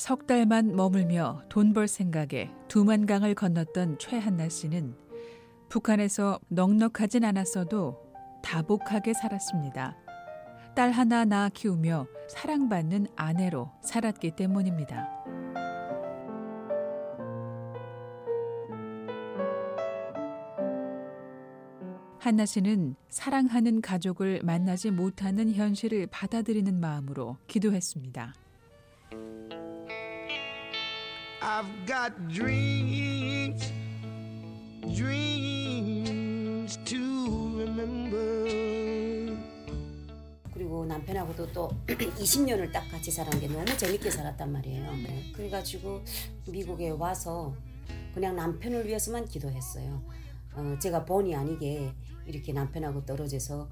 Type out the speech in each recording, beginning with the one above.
석 달만 머물며 돈 벌 생각에 두만강을 건넜던 최한나 씨는 북한에서 넉넉하진 않았어도 다복하게 살았습니다. 딸 하나 낳아 키우며 사랑받는 아내로 살았기 때문입니다. 한나 씨는 사랑하는 가족을 만나지 못하는 현실을 받아들이는 마음으로 기도했습니다. I've got dreams, dreams to remember. 그리고 남편하고도 또 20년을 딱 같이 살았는데 너무 재밌게 살았단 말이에요. 네. 그래가지고 미국에 와서 그냥 남편을 위해서만 기도했어요. 어, 제가 본의 아니게 이렇게 남편하고 떨어져서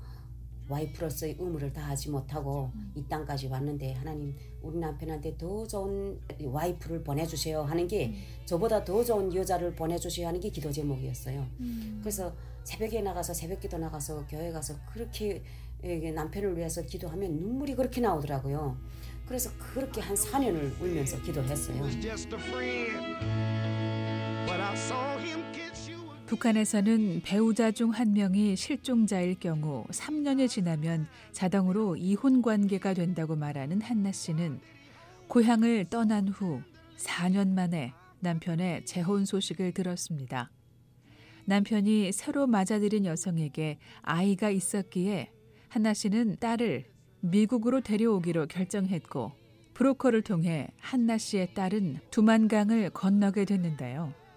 와이프로서의 의무를 다하지 못하고 음. 이 땅까지 왔는데 하나님 우리 남편한테 더 좋은 와이프를 보내주세요 하는 게 음. 저보다 더 좋은 여자를 보내주세요 하는 게 기도 제목이었어요. 음. 그래서 새벽에 나가서 새벽기도 나가서 교회 가서 그렇게 남편을 위해서 기도하면 눈물이 그렇게 나오더라고요. 그래서 그렇게 한 4년을 울면서 기도했어요. 북한에서는 배우자 중 한 명이 실종자일 경우 3년이 지나면 자동으로 이혼 관계가 된다고 말하는 한나 씨는 고향을 떠난 후 4년 만에 남편의 재혼 소식을 들었습니다. 남편이 새로 맞아들인 여성에게 아이가 있었기에 한나 씨는 딸을 미국으로 데려오기로 결정했고 브로커를 통해 한나 씨의 딸은 두만강을 건너게 됐는데요.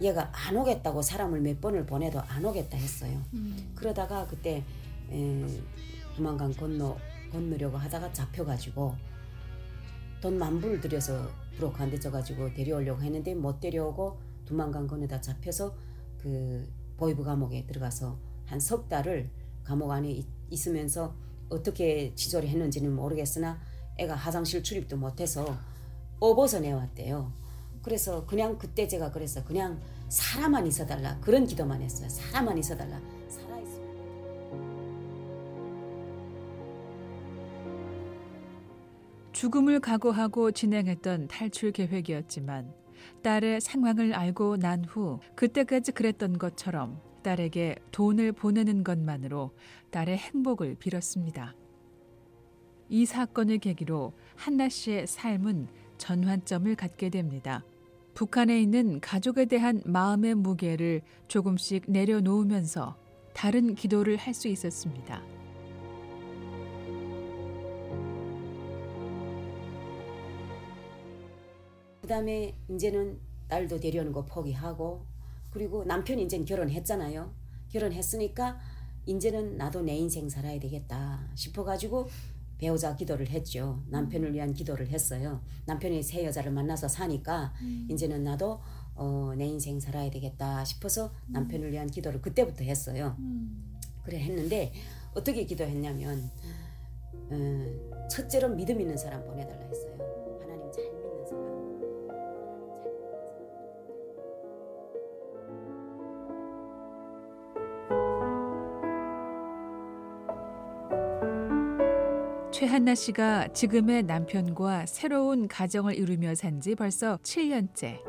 얘가 안 오겠다고 사람을 몇 번을 보내도 안 오겠다 했어요. 음. 그러다가 그때 에, 두만강 건너 건너려고 하다가 잡혀가지고 돈 만불 들여서 브로커한테 져가지고 데려오려고 했는데 못 데려오고 두만강 건너다 잡혀서 그 보이브 감옥에 들어가서 한 석 달을 감옥 안에 있, 으면서 어떻게 지조를 했는지는 모르겠으나 애가 화장실 출입도 못해서 업어서 내왔대요. 그래서 그냥 그때 제가 그래서 그냥 사람만 있어달라 그런 기도만 했어요. 사람만 있어달라. 살아 있으면. 죽음을 각오하고 진행했던 탈출 계획이었지만 딸의 상황을 알고 난 후 그때까지 그랬던 것처럼 딸에게 돈을 보내는 것만으로 딸의 행복을 빌었습니다. 이 사건을 계기로 한나 씨의 삶은 전환점을 갖게 됩니다. 북한에 있는 가족에 대한 마음의 무게를 조금씩 내려놓으면서 다른 기도를 할 수 있었습니다. 그 다음에 이제는 딸도 데려오는 거 포기하고 그리고 남편이 이제 결혼했잖아요. 결혼했으니까 이제는 나도 내 인생 살아야 되겠다 싶어 가지고 배우자 기도를 했죠. 남편을 위한 기도를 했어요. 남편이 새 여자를 만나서 사니까 음. 이제는 나도 어, 내 인생 살아야 되겠다 싶어서 음. 남편을 위한 기도를 그때부터 했어요. 음. 그래 했는데 어떻게 기도했냐면 어, 첫째로 믿음 있는 사람 보내달라 했어요. 최한나 씨가 지금의 남편과 새로운 가정을 이루며 산 지 벌써 7년째.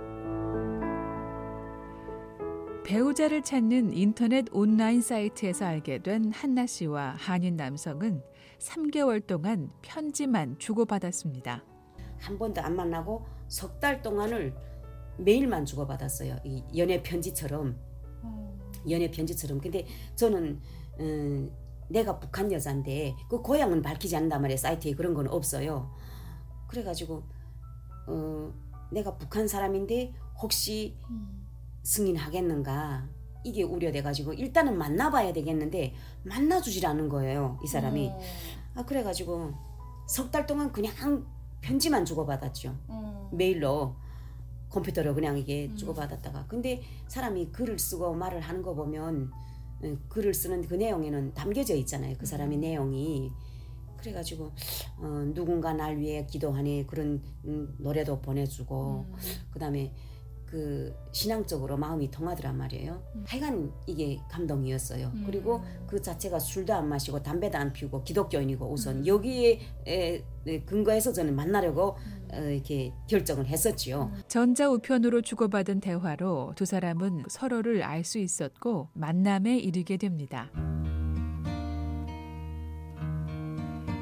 배우자를 찾는 인터넷 온라인 사이트에서 알게 된 한나 씨와 한인 남성은 3개월 동안 편지만 주고받았습니다. 한 번도 안 만나고 석 달 동안을 매일만 주고받았어요. 이 연애 편지처럼. 어. 연애 편지처럼. 근데 저는 음, 내가 북한 여자인데 그 고향은 밝히지 않는단 말이에요. 사이트에 그런 건 없어요. 그래가지고 어, 내가 북한 사람인데 혹시 승인하겠는가 이게 우려돼가지고 일단은 만나봐야 되겠는데 만나주질 않은 거예요. 이 사람이. 음. 아 그래가지고 석 달 동안 그냥 편지만 주고받았죠. 음. 메일로 컴퓨터로 그냥 이게 음. 주고받았다가 근데 사람이 글을 쓰고 말을 하는 거 보면 예, 글을 쓰는 그 내용에는 담겨져 있잖아요. 그 사람의 음. 내용이. 그래가지고 어, 누군가 날 위해 기도하니 그런 음, 노래도 보내주고 음. 그다음에 그 신앙적으로 마음이 통하더란 말이에요. 음. 하여간 이게 감동이었어요. 음. 그리고 그 자체가 술도 안 마시고 담배도 안 피우고 기독교인이고 우선 음. 여기에 에, 에, 근거해서 저는 만나려고 음. 어, 이렇게 결정을 했었지요. 전자 우편으로 주고받은 대화로 두 사람은 서로를 알 수 있었고 만남에 이르게 됩니다.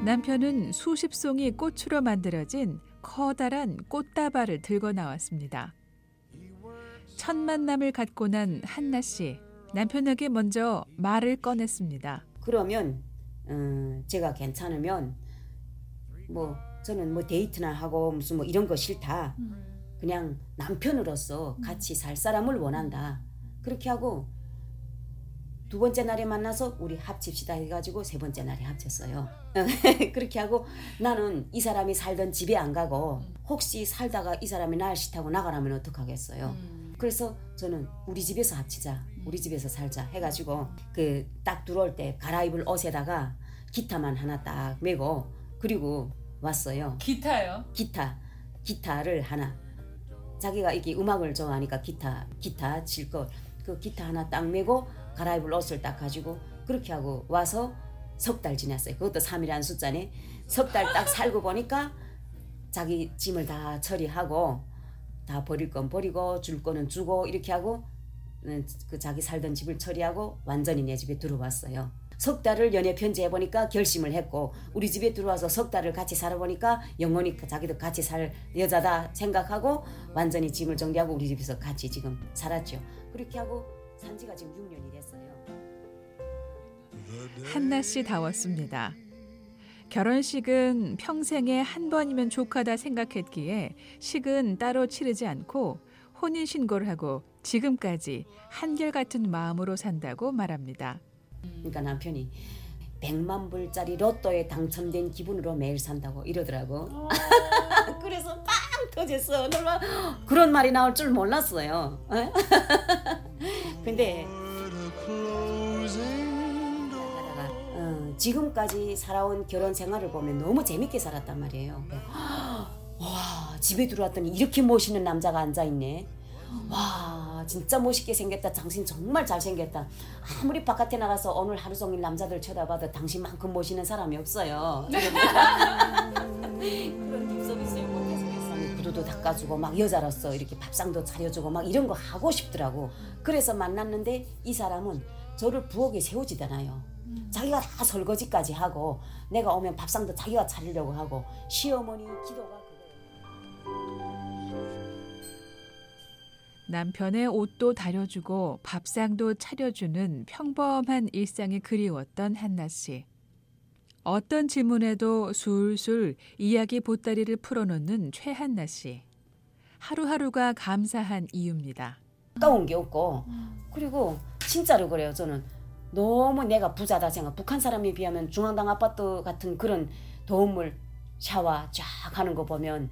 남편은 수십 송이 꽃으로 만들어진 커다란 꽃다발을 들고 나왔습니다. 첫 만남을 갖고 난 한나 씨, 남편에게 먼저 말을 꺼냈습니다. 그러면 어, 제가 괜찮으면 뭐 저는 뭐 데이트나 하고 무슨 뭐 이런 거 싫다. 그냥 남편으로서 같이 살 사람을 원한다. 그렇게 하고 두 번째 날에 만나서 우리 합칩시다 해가지고 세 번째 날에 합쳤어요. 그렇게 하고 나는 이 사람이 살던 집에 안 가고 혹시 살다가 이 사람이 날 싫다고 나가라면 어떡하겠어요. 그래서 저는 우리 집에서 합치자. 우리 집에서 살자 해가지고 그 딱 들어올 때 갈아입을 옷에다가 기타만 하나 딱 메고 그리고 왔어요. 기타요? 기타 기타를 하나 자기가 이게 음악을 좋아하니까 기타 기타 칠 거 그 기타 하나 딱 메고 갈아입을 옷을 딱 가지고 그렇게 하고 와서 석 달 지났어요. 그것도 3이라는 숫자네. 석 달 딱 살고 보니까 자기 짐을 다 처리하고 다 버릴 건 버리고 줄 거는 주고 이렇게 하고 음, 그 자기 살던 집을 처리하고 완전히 내 집에 들어왔어요. 석 달을 연애 편지해 보니까 결심을 했고 우리 집에 들어와서 석 달을 같이 살아보니까 영원히 그 자기도 같이 살 여자다 생각하고 완전히 짐을 정리하고 우리 집에서 같이 지금 살았죠. 그렇게 하고 산 지가 지금 6년이 됐어요. 한나 씨 다웠습니다. 결혼식은 평생에 한 번이면 족하다 생각했기에 식은 따로 치르지 않고 혼인 신고를 하고 지금까지 한결같은 마음으로 산다고 말합니다. 그러니까 남편이 100만 불짜리 로또에 당첨된 기분으로 매일 산다고 이러더라고. 그래서 빵 터졌어. 정말 그런 말이 나올 줄 몰랐어요. 어? 근데 하다가 어, 지금까지 살아온 결혼 생활을 보면 너무 재밌게 살았단 말이에요. 와 집에 들어왔더니 이렇게 멋있는 남자가 앉아 있네. 와 진짜 멋있게 생겼다. 당신 정말 잘생겼다. 아무리 바깥에 나가서 오늘 하루 종일 남자들 쳐다봐도 당신만큼 멋있는 사람이 없어요. 그런 립서비스에 못해서 구두도 닦아주고 막 여자로서 이렇게 밥상도 차려주고 막 이런 거 하고 싶더라고. 그래서 만났는데 이 사람은 저를 부엌에 세우지잖아요. 자기가 다 설거지까지 하고 내가 오면 밥상도 자기가 차리려고 하고 시어머니 기도가 남편의 옷도 다려주고 밥상도 차려주는 평범한 일상이 그리웠던 한나 씨. 어떤 질문에도 술술 이야기 보따리를 풀어놓는 최한나 씨. 하루하루가 감사한 이유입니다. 아까운 게 없고 그리고 진짜로 그래요 저는 너무 내가 부자다 생각 북한 사람에 비하면 중앙당 아파트 같은 그런 도움을 샤워 쫙 하는 거 보면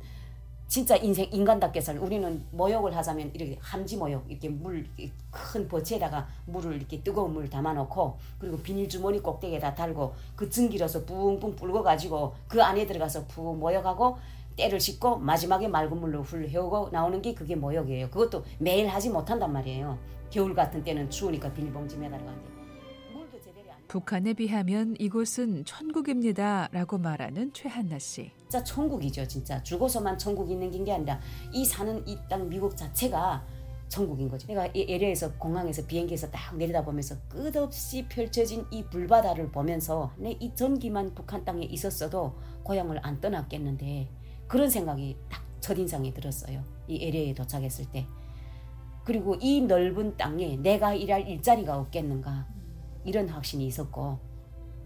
진짜 인생 인간답게 살 우리는 모욕을 하자면 이렇게 함지 모욕 이렇게 물 큰 버치에다가 물을 이렇게 뜨거운 물 담아놓고 그리고 비닐 주머니 꼭대기에다 달고 그 증기로서 뿡뿡 불고 가지고 그 안에 들어가서 푹 모욕하고 때를 씻고 마지막에 맑은 물로 훌 해오고 나오는 게 그게 모욕이에요. 그것도 매일 하지 못한단 말이에요. 겨울 같은 때는 추우니까 비닐봉지 매달아 가는데 물도 제대로 안 북한에 비하면 이곳은 천국입니다 라고 말하는 최한나 씨. 진짜 천국이죠 진짜. 죽어서만 천국이 있는 게 아니라 이 사는 이 땅 미국 자체가 천국인 거죠. 내가 이 LA에서 공항에서 비행기에서 딱 내려다보면서 끝없이 펼쳐진 이 불바다를 보면서 내 이 전기만 북한 땅에 있었어도 고향을 안 떠났겠는데 그런 생각이 딱 첫인상에 들었어요 이 LA에 도착했을 때. 그리고 이 넓은 땅에 내가 일할 일자리가 없겠는가 이런 확신이 있었고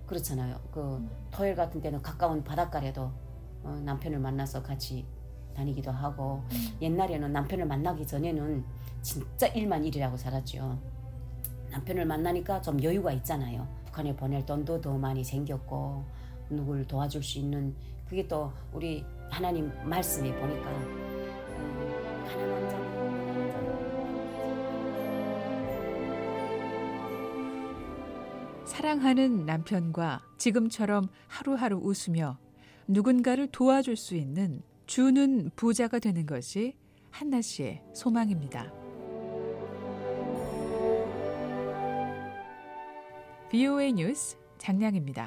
그렇잖아요 그 토요일 같은 때는 가까운 바닷가래도 어, 남편을 만나서 같이 다니기도 하고 옛날에는 남편을 만나기 전에는 진짜 일만 일이라고 살았죠. 남편을 만나니까 좀 여유가 있잖아요. 북한에 보낼 돈도 더 많이 생겼고 누굴 도와줄 수 있는 그게 또 우리 하나님 말씀에 보니까 음, 가난한 자 사랑하는 남편과 지금처럼 하루하루 웃으며 누군가를 도와줄 수 있는 주는 부자가 되는 것이 한나 씨의 소망입니다. BOA 뉴스 장량입니다.